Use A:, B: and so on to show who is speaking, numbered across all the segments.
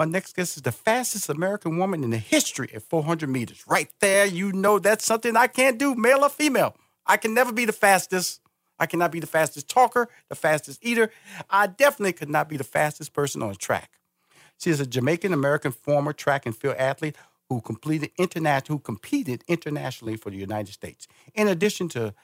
A: My next guest is the fastest American woman in the history at 400 meters. Right there, you know that's something I can't do, male or female. I can never be the fastest. I cannot be the fastest talker, the fastest eater. I definitely could not be the fastest person on track. She is a Jamaican American former track and field athlete who completed who competed internationally for the United States. In addition to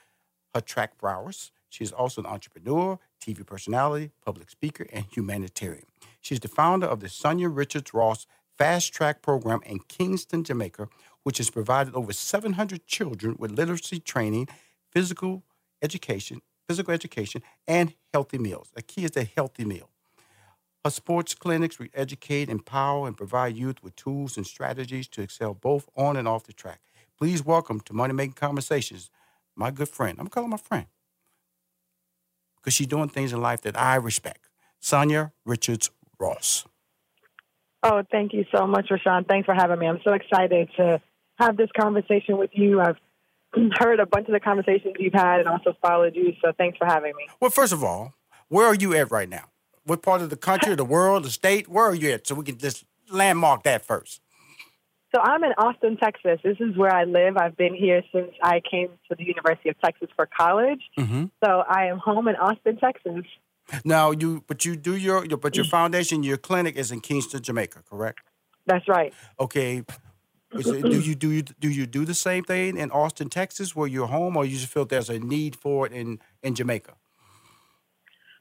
A: her track prowess, she is also an entrepreneur, TV personality, public speaker, and humanitarian. She's the founder of the Sanya Richards Ross Fast Track Program in Kingston, Jamaica, which has provided over 700 children with literacy training, physical education, physical education, and healthy meals. A key is a healthy meal. Her sports clinics educate, empower, and provide youth with tools and strategies to excel both on and off the track. Please welcome to Money Making Conversations, my good friend. I'm calling my friend because she's doing things in life that I respect. Sanya Richards Ross.
B: Oh, thank you so much, Rushion. Thanks for having me. I'm so excited to have this conversation with you. I've heard a bunch of the conversations you've had and also followed you, so thanks for having me.
A: Well, first of all, where are you at right now? What part of the country, the world, the state? Where are you at? So we can just landmark that first.
B: So I'm in Austin, Texas. This is where I live. I've been here since I came to the University of Texas for college. Mm-hmm. So I am home in Austin, Texas.
A: Now you, but you do your, your, but your mm. foundation, your clinic is in Kingston, Jamaica, correct?
B: That's right.
A: Okay. It, do you do you do you do the same thing in Austin, Texas, where you're home, or you just feel there's a need for it in in Jamaica?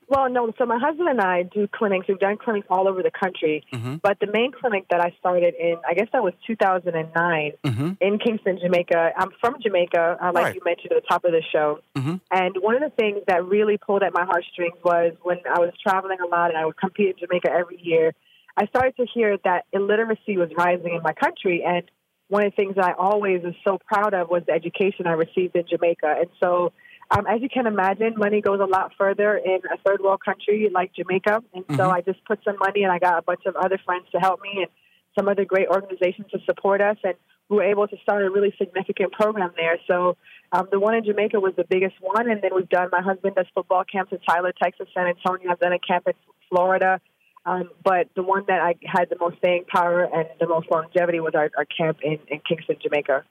B: Well, no. So my husband and I do clinics. We've done clinics all over the country, mm-hmm. but the main clinic that I started in, I guess that was 2009 mm-hmm. in Kingston, Jamaica. I'm from Jamaica, uh, like right. you mentioned at the top of the show. Mm-hmm. And one of the things that really pulled at my heartstrings was when I was traveling a lot and I would compete in Jamaica every year. I started to hear that illiteracy was rising in my country, and one of the things that I always was so proud of was the education I received in Jamaica. And so um, as you can imagine, money goes a lot further in a third world country like Jamaica. And mm-hmm. so I just put some money and I got a bunch of other friends to help me and some other great organizations to support us. And we were able to start a really significant program there. So um, the one in Jamaica was the biggest one. And then we've done, my husband does football camps in Tyler, Texas, San Antonio. I've done a camp in Florida. Um, but the one that I had the most staying power and the most longevity was our, our camp in, in Kingston, Jamaica.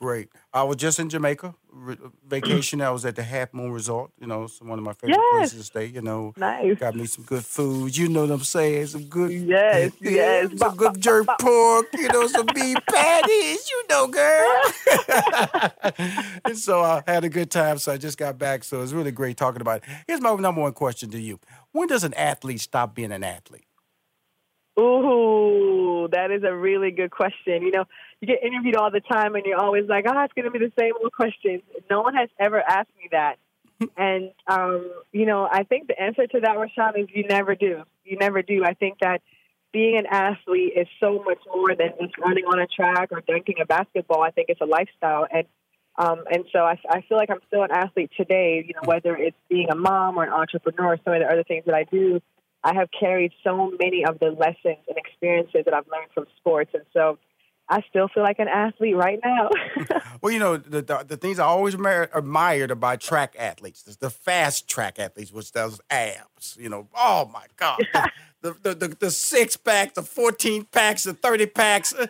A: Great. I was just in Jamaica uh, vacation. I was at the Half Moon Resort. You know, it's one of my favorite
B: yes.
A: places to stay. You know,
B: nice.
A: Got me some good food. You know what I'm saying? Some good.
B: Yes, yes.
A: Some good jerk pork. You know, some beef patties. You know, girl. and so I had a good time. So I just got back. So it's really great talking about it. Here's my number one question to you: When does an athlete stop being an athlete?
B: Ooh, that is a really good question. You know, you get interviewed all the time and you're always like, oh, it's going to be the same old questions. No one has ever asked me that. and, um, you know, I think the answer to that, Rushion, is you never do. You never do. I think that being an athlete is so much more than just running on a track or dunking a basketball. I think it's a lifestyle. And, um, and so I, I feel like I'm still an athlete today, you know, whether it's being a mom or an entrepreneur, or some of the other things that I do. I have carried so many of the lessons and experiences that I've learned from sports. And so I still feel like an athlete right now.
A: well, you know, the, the, the things I always admired about track athletes, the fast track athletes, was those abs. You know, oh my God. the, the, the, the, six packs, the 14 packs, the 30 packs. Uh,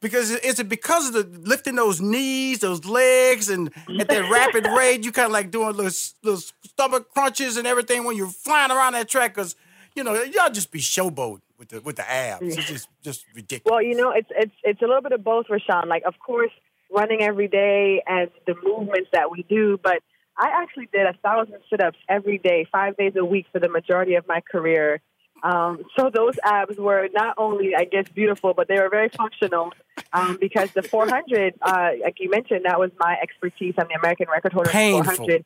A: because is it because of the lifting those knees, those legs, and at that rapid rate, you kind of like doing little, little stomach crunches and everything when you're flying around that track? Because you know, y'all just be showboating with the with the abs. It's just just ridiculous.
B: Well, you know, it's it's it's a little bit of both, Rushion. Like, of course, running every day and the movements that we do, but I actually did a thousand sit-ups every day, five days a week for the majority of my career. Um, so those abs were not only, I guess, beautiful, but they were very functional um, because the 400, uh, like you mentioned, that was my expertise. I'm the American record holder
A: Painful.
B: 400.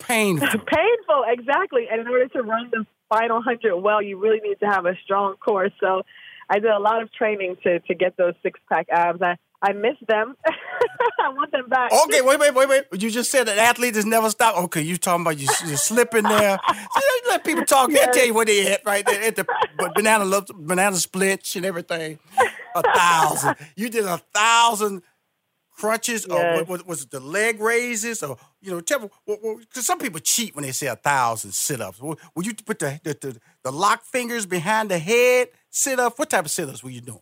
A: Painful.
B: Painful, exactly. And in order to run the final hundred well, you really need to have a strong core. So I did a lot of training to to get those six pack abs. I I miss them. I want them back.
A: Okay, wait, wait, wait, wait. You just said that athletes has never stopped. Okay, you talking about you, you're slipping there. See, let people talk. Yes. I tell you what they hit right there at the banana banana splits and everything. A thousand. You did a thousand crunches yes. or what, was it the leg raises or you know tell because some people cheat when they say a thousand sit-ups would you put the, the, the, the lock fingers behind the head sit up. What type of sit ups were you doing?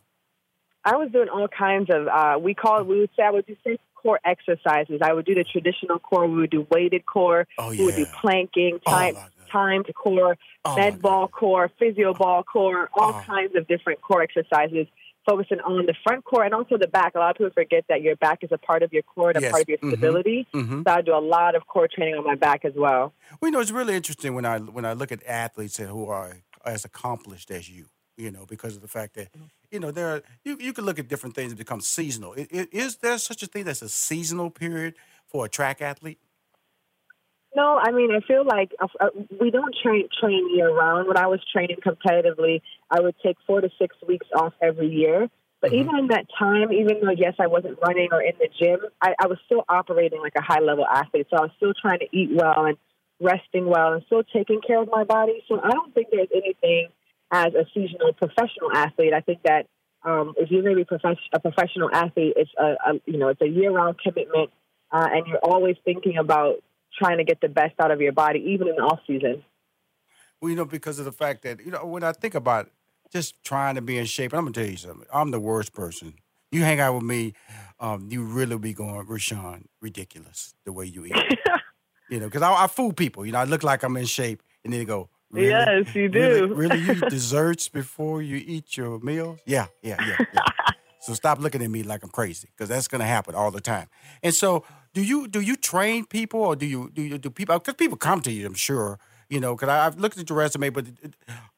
B: I was doing all kinds of. Uh, we call it. We would say I would do six core exercises. I would do the traditional core. We would do weighted core.
A: Oh, yeah.
B: We would do planking,
A: Oh,
B: time,
A: my God.
B: timed core,
A: Oh,
B: med ball core, physio ball core, all
A: Oh.
B: kinds of different core exercises. Focusing on the front core and also the back. A lot of people forget that your back is a part of your core and a part of your
A: Mhm.
B: stability.
A: Mm-hmm.
B: So I do a lot of core training on my back as well.
A: Well, you know, it's really interesting when I when I look at athletes who are as accomplished as you. You know, because of the fact that you know there are, you you can look at different things that become seasonal. Is there such a thing as a seasonal period for a track athlete?
B: No, I mean, I feel like uh, uh, we don't train train year round. When I was training competitively, I would take four to six weeks off every year. But
A: Mhm.
B: even in that time, even though yes, I wasn't running or in the gym, I, I was still operating like a high level athlete. So I was still trying to eat well and resting well and still taking care of my body. So I don't think there's anything as a seasonal professional athlete. I think that um, if you're going to be profes- a professional athlete, it's a, a you know it's a year round commitment, uh, and you're always thinking about trying to get the best out of your body, even in the off season.
A: Well, you know, because of the fact that you know when I think about just trying to be in shape, and I'm gonna tell you something. I'm the worst person. You hang out with me, um, you really be going, Rushion, ridiculous the way you eat. you know, because I, I fool people. You know, I look like I'm in shape, and then they go, really?
B: Yes, you
A: Really,
B: do.
A: really, you eat desserts before you eat your meals? Yeah, yeah, yeah. yeah. so stop looking at me like I'm crazy, because that's gonna happen all the time. And so, do you do you train people, or do you do you do people? Because people come to you, I'm sure. You know, because I've looked at your resume, but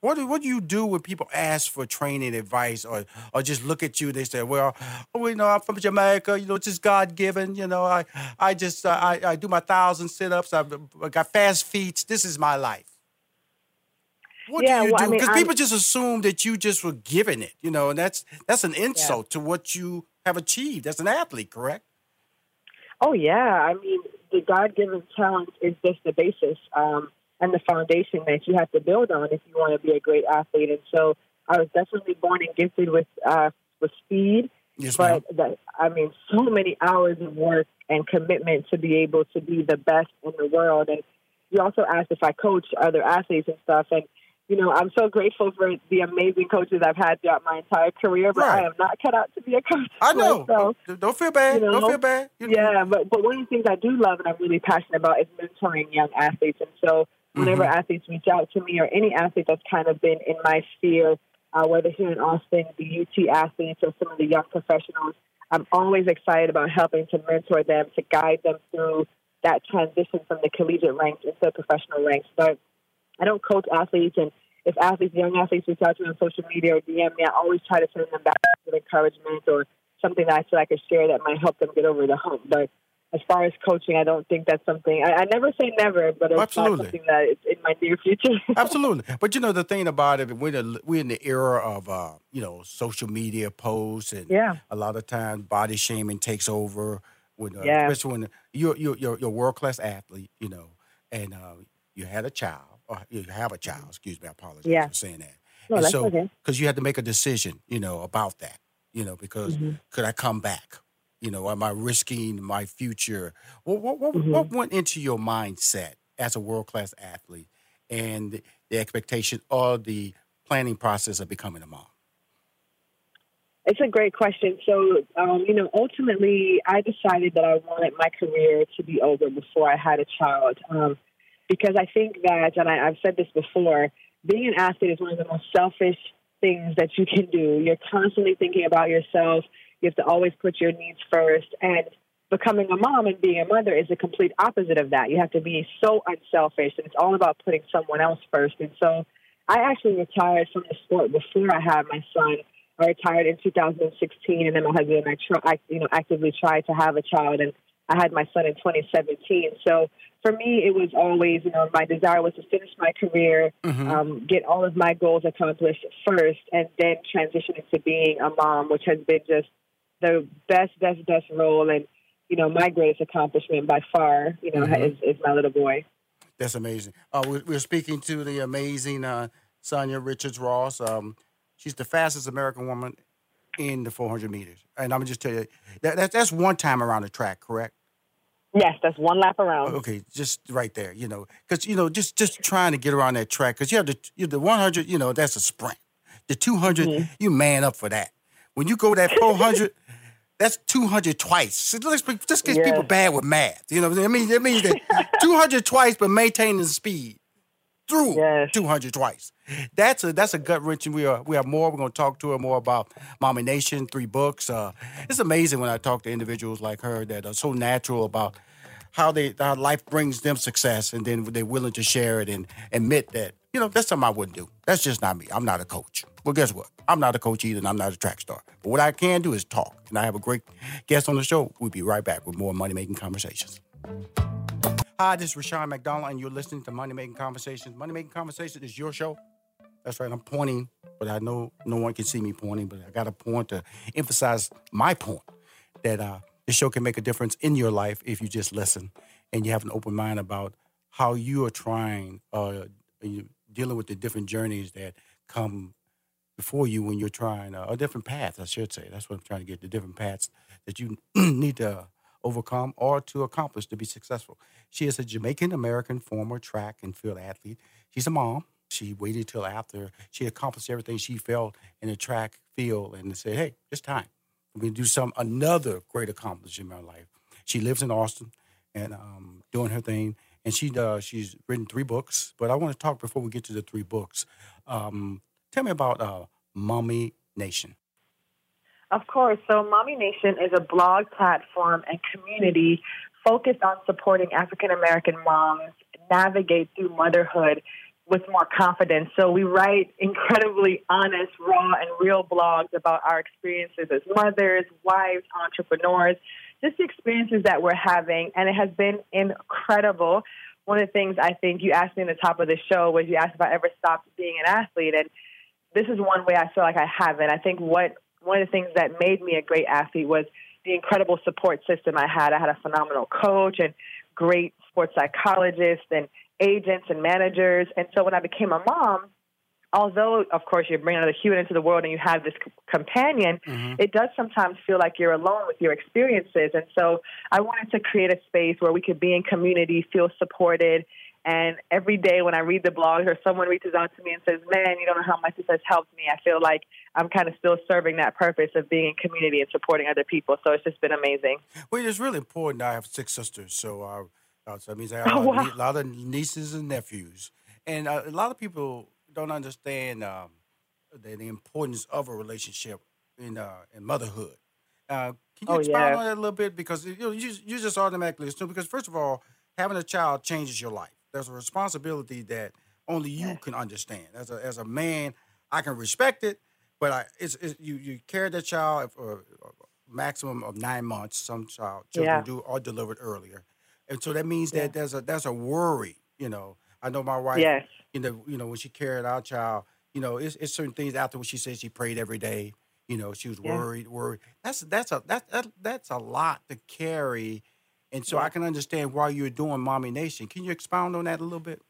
A: what do, what do you do when people ask for training advice, or or just look at you? They say, "Well, oh, you know, I'm from Jamaica. You know, it's just God given. You know, I I just uh, I I do my thousand sit ups. I've got fast feet. This is my life." What
B: Yeah,
A: do you
B: well,
A: do? Because
B: I'm-
A: people just assume that you just were given it, you know, and that's that's an insult to what you have achieved as an athlete, correct?
B: Oh yeah, I mean the God given talent is just the basis um, and the foundation that you have to build on if you want to be a great athlete. And so I was definitely born and gifted with uh, with speed,
A: Yes,
B: but that, I mean so many hours of work and commitment to be able to be the best in the world. And you also asked if I coach other athletes and stuff, and you know I'm so grateful for the amazing coaches I've had throughout my entire career. But
A: Right.
B: I am not cut out to be a coach.
A: I know.
B: myself.
A: Don't- feel bad.
B: you
A: Don't feel bad. You-
B: Yeah, but but one of the things I do love and I'm really passionate about is mentoring young athletes. And so whenever
A: Mm-hmm.
B: athletes reach out to me or any athlete that's kind of been in my sphere, uh, whether here in Austin, the UT athletes or some of the young professionals, I'm always excited about helping to mentor them, to guide them through that transition from the collegiate ranks into the professional ranks. But I don't coach athletes, and if athletes, young athletes, reach out to me on social media or DM me, I always try to send them back with encouragement or something that I feel I could share that might help them get over the hump. But as far as coaching, I don't think that's something. I, I never say never, but it's
A: Absolutely.
B: not something that is in my near future.
A: Absolutely. But you know the thing about it, we're in the, we're in the era of uh, you know social media posts and
B: Yeah.
A: a lot of times body shaming takes over. When, uh,
B: Yeah.
A: Especially when you're you're you're, you're a world class athlete, you know, and uh, you had a child or you have a child. Excuse me, I apologize
B: Yeah.
A: for saying that.
B: No,
A: and
B: that's
A: so
B: okay.
A: because you had to make a decision, you know, about that, you know, because
B: Mm-hmm.
A: could I come back? You know, am I risking my future? What what what,
B: Mm-hmm.
A: what went into your mindset as a world class athlete and the expectation or the planning process of becoming a mom?
B: It's a great question. So, um, you know, ultimately, I decided that I wanted my career to be over before I had a child. Um, because I think that, and I, I've said this before, being an athlete is one of the most selfish things that you can do. You're constantly thinking about yourself. You have to always put your needs first. And becoming a mom and being a mother is the complete opposite of that. You have to be so unselfish, and it's all about putting someone else first. And so I actually retired from the sport before I had my son. I retired in 2016, and then my husband and I, try, I you know, actively tried to have a child, and I had my son in 2017. So for me, it was always, you know, my desire was to finish my career,
A: Mm-hmm.
B: um, get all of my goals accomplished first, and then transition into being a mom, which has been just the best, best, best role, and you know, my greatest accomplishment by far, you know,
A: Mhm.
B: is, is my little boy.
A: That's amazing. Uh, we're, we're speaking to the amazing uh, Sanya Richards Ross. Um, she's the fastest American woman in the 400 meters. And I'm just tell you that, that that's one time around the track, correct?
B: Yes, that's one lap around.
A: Okay, just right there, you know, because you know, just just trying to get around that track, because you have the you have the 100, you know, that's a sprint. The 200, mm-hmm. you man up for that. When you go that 400, that's 200 twice. So let's, just get people bad with math. You know what I mean? It means that 200 twice, but maintaining the speed through yes. 200 twice. That's a that's a gut wrenching. We are we have more. We're going to talk to her more about MommiNation, three books. Uh, it's amazing when I talk to individuals like her that are so natural about how they how life brings them success, and then they're willing to share it and admit that you know that's something I wouldn't do. That's just not me. I'm not a coach. Well, guess what? I'm not a coach either, and I'm not a track star. But what I can do is talk, and I have a great guest on the show. We'll be right back with more money making conversations. Hi, this is Rushion McDonald, and you're listening to Money Making Conversations. Money Making Conversations is your show. That's right, I'm pointing, but I know no one can see me pointing, but I got a point to emphasize my point that uh, this show can make a difference in your life if you just listen and you have an open mind about how you are trying, uh, dealing with the different journeys that come before you when you're trying uh, a different path, I should say. That's what I'm trying to get the different paths that you need to overcome or to accomplish to be successful. She is a Jamaican American former track and field athlete. She's a mom. She waited till after she accomplished everything she felt in the track field and said, "Hey, it's time me to do some another great accomplishment in my life." She lives in Austin and um, doing her thing, and she uh, she's written three books. But I want to talk before we get to the three books. Um, tell me about uh, Mommy Nation.
B: Of course. So, MommiNation is a blog platform and community focused on supporting African American moms navigate through motherhood with more confidence. So, we write incredibly honest, raw, and real blogs about our experiences as mothers, wives, entrepreneurs, just the experiences that we're having. And it has been incredible. One of the things I think you asked me in the top of the show was you asked if I ever stopped being an athlete. And this is one way I feel like I haven't. I think what one of the things that made me a great athlete was the incredible support system I had. I had a phenomenal coach and great sports psychologists and agents and managers. And so when I became a mom, although of course you bring another human into the world and you have this companion, mm-hmm. it does sometimes feel like you're alone with your experiences. And so I wanted to create a space where we could be in community, feel supported, and every day when I read the blogs or someone reaches out to me and says, Man, you don't know how much this has helped me, I feel like I'm kind of still serving that purpose of being in community and supporting other people. So it's just been amazing.
A: Well, it's really important. I have six sisters, so, uh, so that means I have oh, a, lot, wow. a lot of nieces and nephews. And uh, a lot of people don't understand um, the, the, importance of a relationship in, uh, in motherhood. Uh, can you oh, expound yeah. on that a little bit? Because you, know, you, you just automatically assume, because first of all, having a child changes your life there's a responsibility that only you can understand. As a as a man, I can respect it, but I it's, it's you you carry the child for a maximum of nine months. Some child children yeah. do are delivered earlier, and so that means that yeah. there's a there's a worry. You know, I know my wife. Yes. You know, you know when she carried our child, you know, it's, it's certain things after what she said she prayed every day. You know, she was worried, yeah. worried. That's that's a that, that that's a lot to carry and so. I can understand why you're doing MommiNation. Can you expound on that a little bit?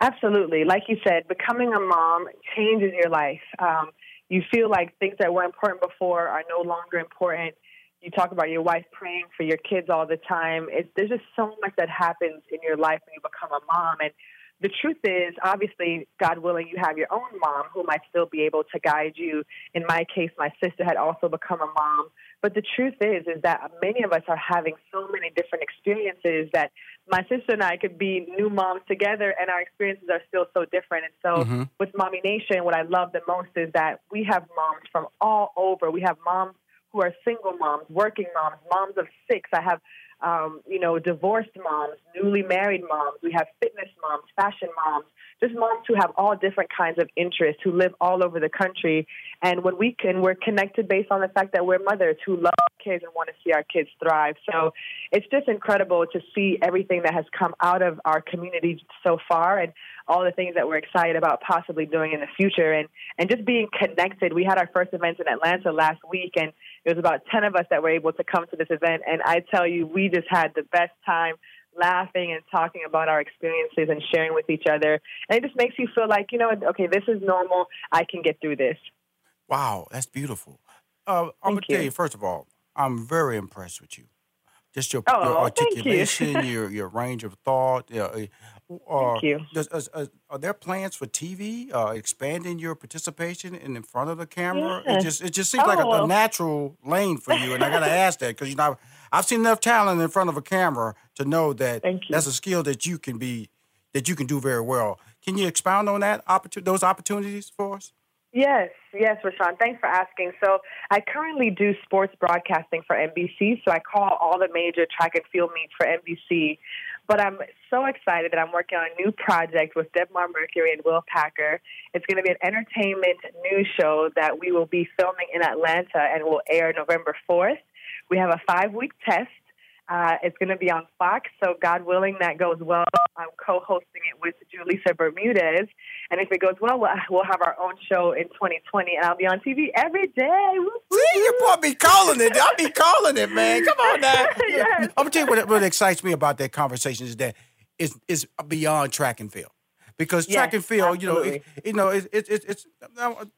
B: Absolutely. Like you said, becoming a mom changes your life. Um, you feel like things that were important before are no longer important. You talk about your wife praying for your kids all the time. It, there's just so much that happens in your life when you become a mom. And the truth is, obviously, God willing, you have your own mom who might still be able to guide you. In my case, my sister had also become a mom. But the truth is, is that many of us are having so many different experiences that my sister and I could be new moms together, and our experiences are still so different. And so, mm-hmm. with MommiNation, what I love the most is that we have moms from all over. We have moms who are single moms, working moms, moms of six. I have um, you know, divorced moms, newly married moms. We have fitness moms, fashion moms, just moms who have all different kinds of interests, who live all over the country. And when we can, we're connected based on the fact that we're mothers who love kids and want to see our kids thrive. So it's just incredible to see everything that has come out of our community so far and all the things that we're excited about possibly doing in the future and, and just being connected. We had our first event in Atlanta last week and it was about 10 of us that were able to come to this event. And I tell you, we just had the best time laughing and talking about our experiences and sharing with each other. And it just makes you feel like, you know, okay, this is normal. I can get through this.
A: Wow, that's beautiful. Uh, I'm going to tell you, first of all, I'm very impressed with you. just your,
B: Oh,
A: your
B: thank you.
A: articulation, your your range of thought. Uh, uh,
B: Thank you.
A: Does, uh, uh, are there plans for TV? Uh, expanding your participation in, in front of the camera? It just it just seems like a, a
B: Oh.
A: natural lane for you, and I gotta ask that because you know I've, seen enough talent in front of a camera to know that that's a skill that you can be that you can do very well. Can you expound on that those opportunities for us?
B: Yes, yes, Rushion. Thanks for asking. So I currently do sports broadcasting for NBC. So I call all the major track and field meets for NBC. But I'm so excited that I'm working on a new project with Debmar Mercury and Will Packer. It's going to be an entertainment news show that we will be filming in Atlanta and will air November 4th. We have a five week test. Uh, it's going to be on Fox, so God willing, that goes well. I'm co-hosting it with Julissa Bermudez, and if it goes well, we'll, have our own show in 2020, and I'll be on TV every day. Woo, woo,
A: See, you boy be calling it. I'll be calling it, man. Come on now.
B: Yes.
A: I'm gonna tell you what, what excites me about that conversation is that it's, it's beyond track and field. Because track and field, you know, it, you know, it, it, it, it's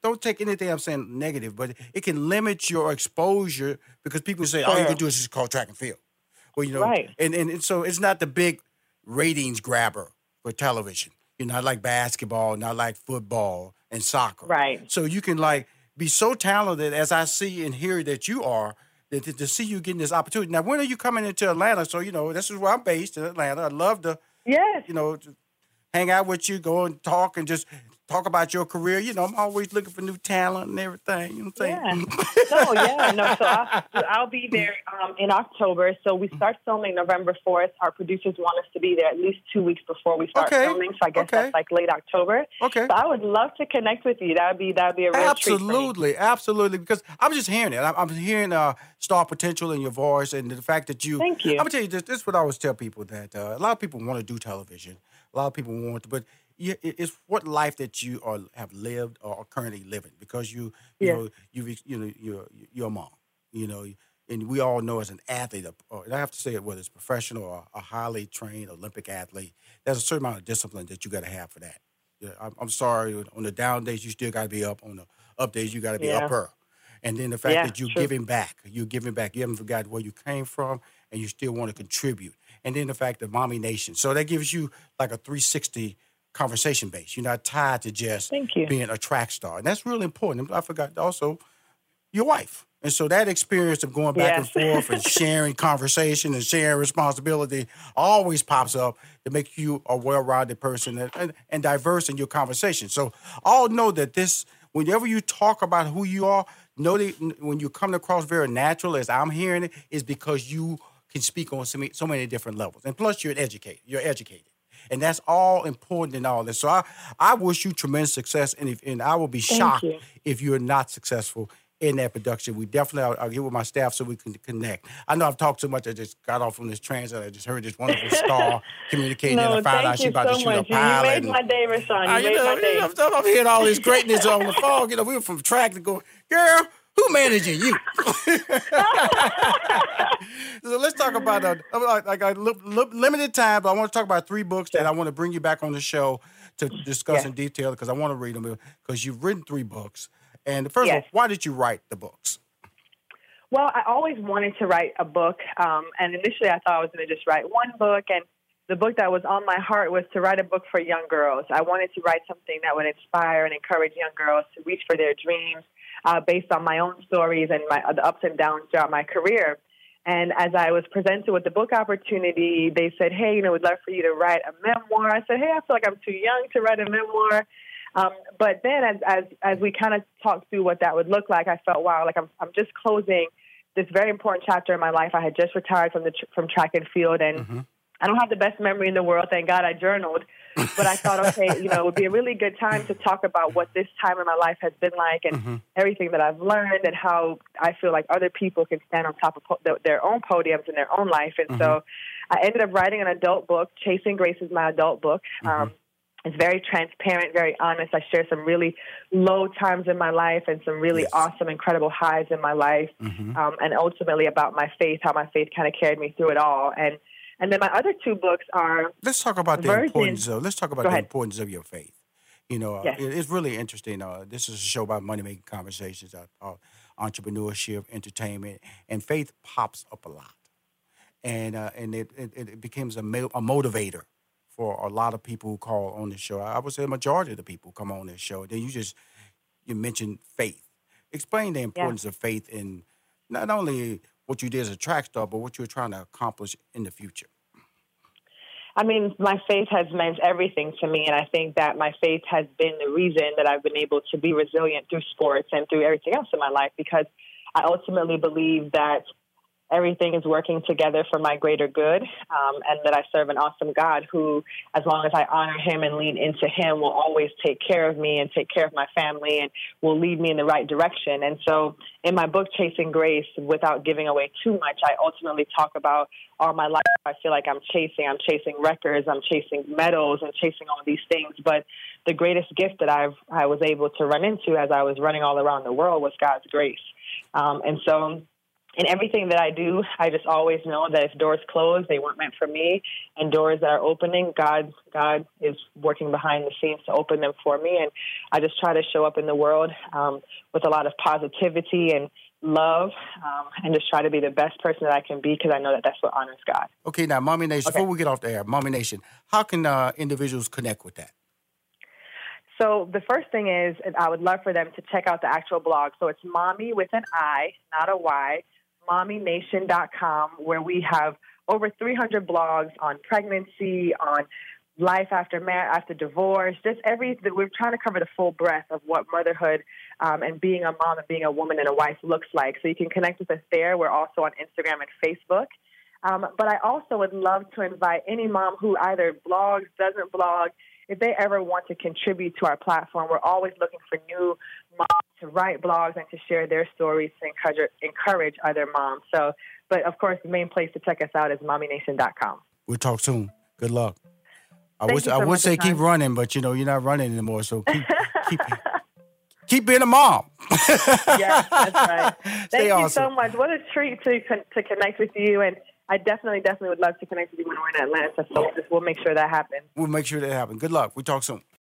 A: don't take anything I'm saying negative, but it can limit your exposure because people say all you can do is just call track and field. Well, you know,
B: Right.
A: and, and and so it's not the big ratings grabber for television. You know, not like basketball, not like football and soccer.
B: Right.
A: So you can like be so talented as I see and hear that you are. That to, to see you getting this opportunity. Now, when are you coming into Atlanta? So you know this is where I'm based in Atlanta. I'd love to,
B: Yes.
A: you know, to hang out with you, go and talk, and just talk about your career. You know, I'm always looking for new talent and everything. You know what I'm saying?
B: Yeah. no, yeah, no. So I'll, I'll be there um, in October. So we start filming November 4th. Our producers want us to be there at least two weeks before we start
A: Okay.
B: filming. So I guess
A: Okay.
B: that's like late October.
A: Okay.
B: So I would love to connect with you. That would be that would be a real treat.
A: Absolutely, absolutely. Because I'm just hearing it. I'm, I'm hearing uh, star potential in your voice, and the fact that you.
B: Thank you.
A: I'm gonna tell you this. This is what I always tell people that uh, a lot of people want to do television. A lot of people want to, but it's what life that you are have lived or are currently living because you you
B: Yeah.
A: know you you know you're you're a mom. You know. And we all know as an athlete, or and I have to say it whether it's professional or a highly trained Olympic athlete, there's a certain amount of discipline that you got to have for that. I'm, I'm sorry. On the down days, you still got to be up. On the up days, you got to be
B: Yeah.
A: upper. And then the fact
B: Yeah,
A: that you're
B: true.
A: giving back, you're giving back. You haven't forgotten where you came from, and you still want to contribute. And then the fact that MommiNation. So that gives you like a 360 conversation base. You're not tied to just being a track star, and that's really important. I forgot also your wife. And so that experience of going back and forth and sharing conversation and sharing responsibility always pops up to make you a well-rounded person and, and, and diverse in your conversation. So all know that this, whenever you talk about who you are, know that when you're coming across very natural, as I'm hearing it, is because you can speak on so many, so many different levels. And plus, you're educated. You're educated. And that's all important in all this. So I, I wish you tremendous success, and if, and I will be shocked
B: you.
A: if you're not successful in that production. We definitely, I'll, I'll get with my staff so we can connect. I know I've talked too much. I just got off from this transit. I just heard this wonderful star communicating, and I
B: No,
A: found out
B: thank
A: she's
B: you
A: about
B: so
A: to shoot
B: much. You-
A: pilot.
B: You made
A: and-
B: my day, Rushion. You
A: Ah, you
B: made
A: know,
B: my day.
A: I'm, I'm hearing all this greatness on the phone. You know, we were from track to go, girl, who managing you? so let's talk about uh, like, a li- li- limited time, but I want to talk about three books that I want to bring you back on the show to discuss
B: Yes.
A: in detail because I want to read them because you've written three books. And the first
B: Yes.
A: all, why did you write the books?
B: Well, I always wanted to write a book, um, and initially I thought I was going to just write one book. And the book that was on my heart was to write a book for young girls. I wanted to write something that would inspire and encourage young girls to reach for their dreams, uh, based on my own stories and my the ups and downs throughout my career. And as I was presented with the book opportunity, they said, "Hey, you know, we'd love for you to write a memoir." I said, "Hey, I feel like I'm too young to write a memoir." Um, but then, as as as we kind of talked through what that would look like, I felt, wow, like I'm I'm just closing this very important chapter in my life. I had just retired from the from track and field, and I don't have the best memory in the world. Thank God I journaled, but I thought, okay, you know, it would be a really good time to talk about what this time in my life has been like, and everything that I've learned, and how I feel like other people can stand on top of po- their- own podiums in their own life. And so, I ended up writing an adult book. Chasing Grace is my adult book. Um, it's very transparent, very honest. I share some really low times in my life and some really
A: Yes.
B: awesome, incredible highs in my life, um, and ultimately about my faith, how my faith kind of carried me through it all. And and then my other two books are
A: Let's talk about the
B: Virgin.
A: importance of. Let's talk about the importance of your faith. You know, uh, it- it's really interesting. Uh, this is a show about money making conversations, uh, uh, entrepreneurship, entertainment, and faith pops up a lot. and uh, and it, it it becomes a, mo- a motivator for a lot of people who call on the show. I would say a majority of the people come on this show. Then you just you mentioned faith. Explain the importance yeah. of faith in not only what you did as a track star, but what you're trying to accomplish in the future.
B: I mean, my faith has meant everything to me, and I think that my faith has been the reason that I've been able to be resilient through sports and through everything else in my life because I ultimately believe that everything is working together for my greater good, um, and that I serve an awesome God who, as long as I honor Him and lean into Him, will always take care of me and take care of my family and will lead me in the right direction. And so, in my book, Chasing Grace, without giving away too much, I ultimately talk about all my life. I feel like I'm chasing, I'm chasing records, I'm chasing medals, and chasing all these things. But the greatest gift that I've I was able to run into as I was running all around the world was God's grace. Um, and so in everything that I do, I just always know that if doors close, they weren't meant for me, and doors that are opening, God, God is working behind the scenes to open them for me. And I just try to show up in the world um, with a lot of positivity and love, um, and just try to be the best person that I can be because I know that that's what honors God.
A: Okay, now, MommiNation. Okay. Before we get off the air, MommiNation, how can uh, individuals connect with that?
B: So the first thing is, I would love for them to check out the actual blog. So it's mommy with an I, not a Y mommination.com, where we have over 300 blogs on pregnancy, on life after mar- after divorce, just every. We're trying to cover the full breadth of what motherhood um, and being a mom and being a woman and a wife looks like. So you can connect with us there. We're also on Instagram and Facebook. Um, but I also would love to invite any mom who either blogs, doesn't blog, if they ever want to contribute to our platform, we're always looking for new moms to write blogs and to share their stories to encourage, encourage other moms. So, but of course, the main place to check us out is mommination.com.
A: We'll talk soon. Good luck. I Thank wish so I would say keep running, but you know you're not running anymore. So keep keep, keep being a mom.
B: yes, that's right. Thank you so much. What a treat to to connect with you and I definitely, definitely would love to connect with you when we're in Atlanta. So we'll make sure that happens.
A: We'll make sure that happens. Good luck. We'll talk soon.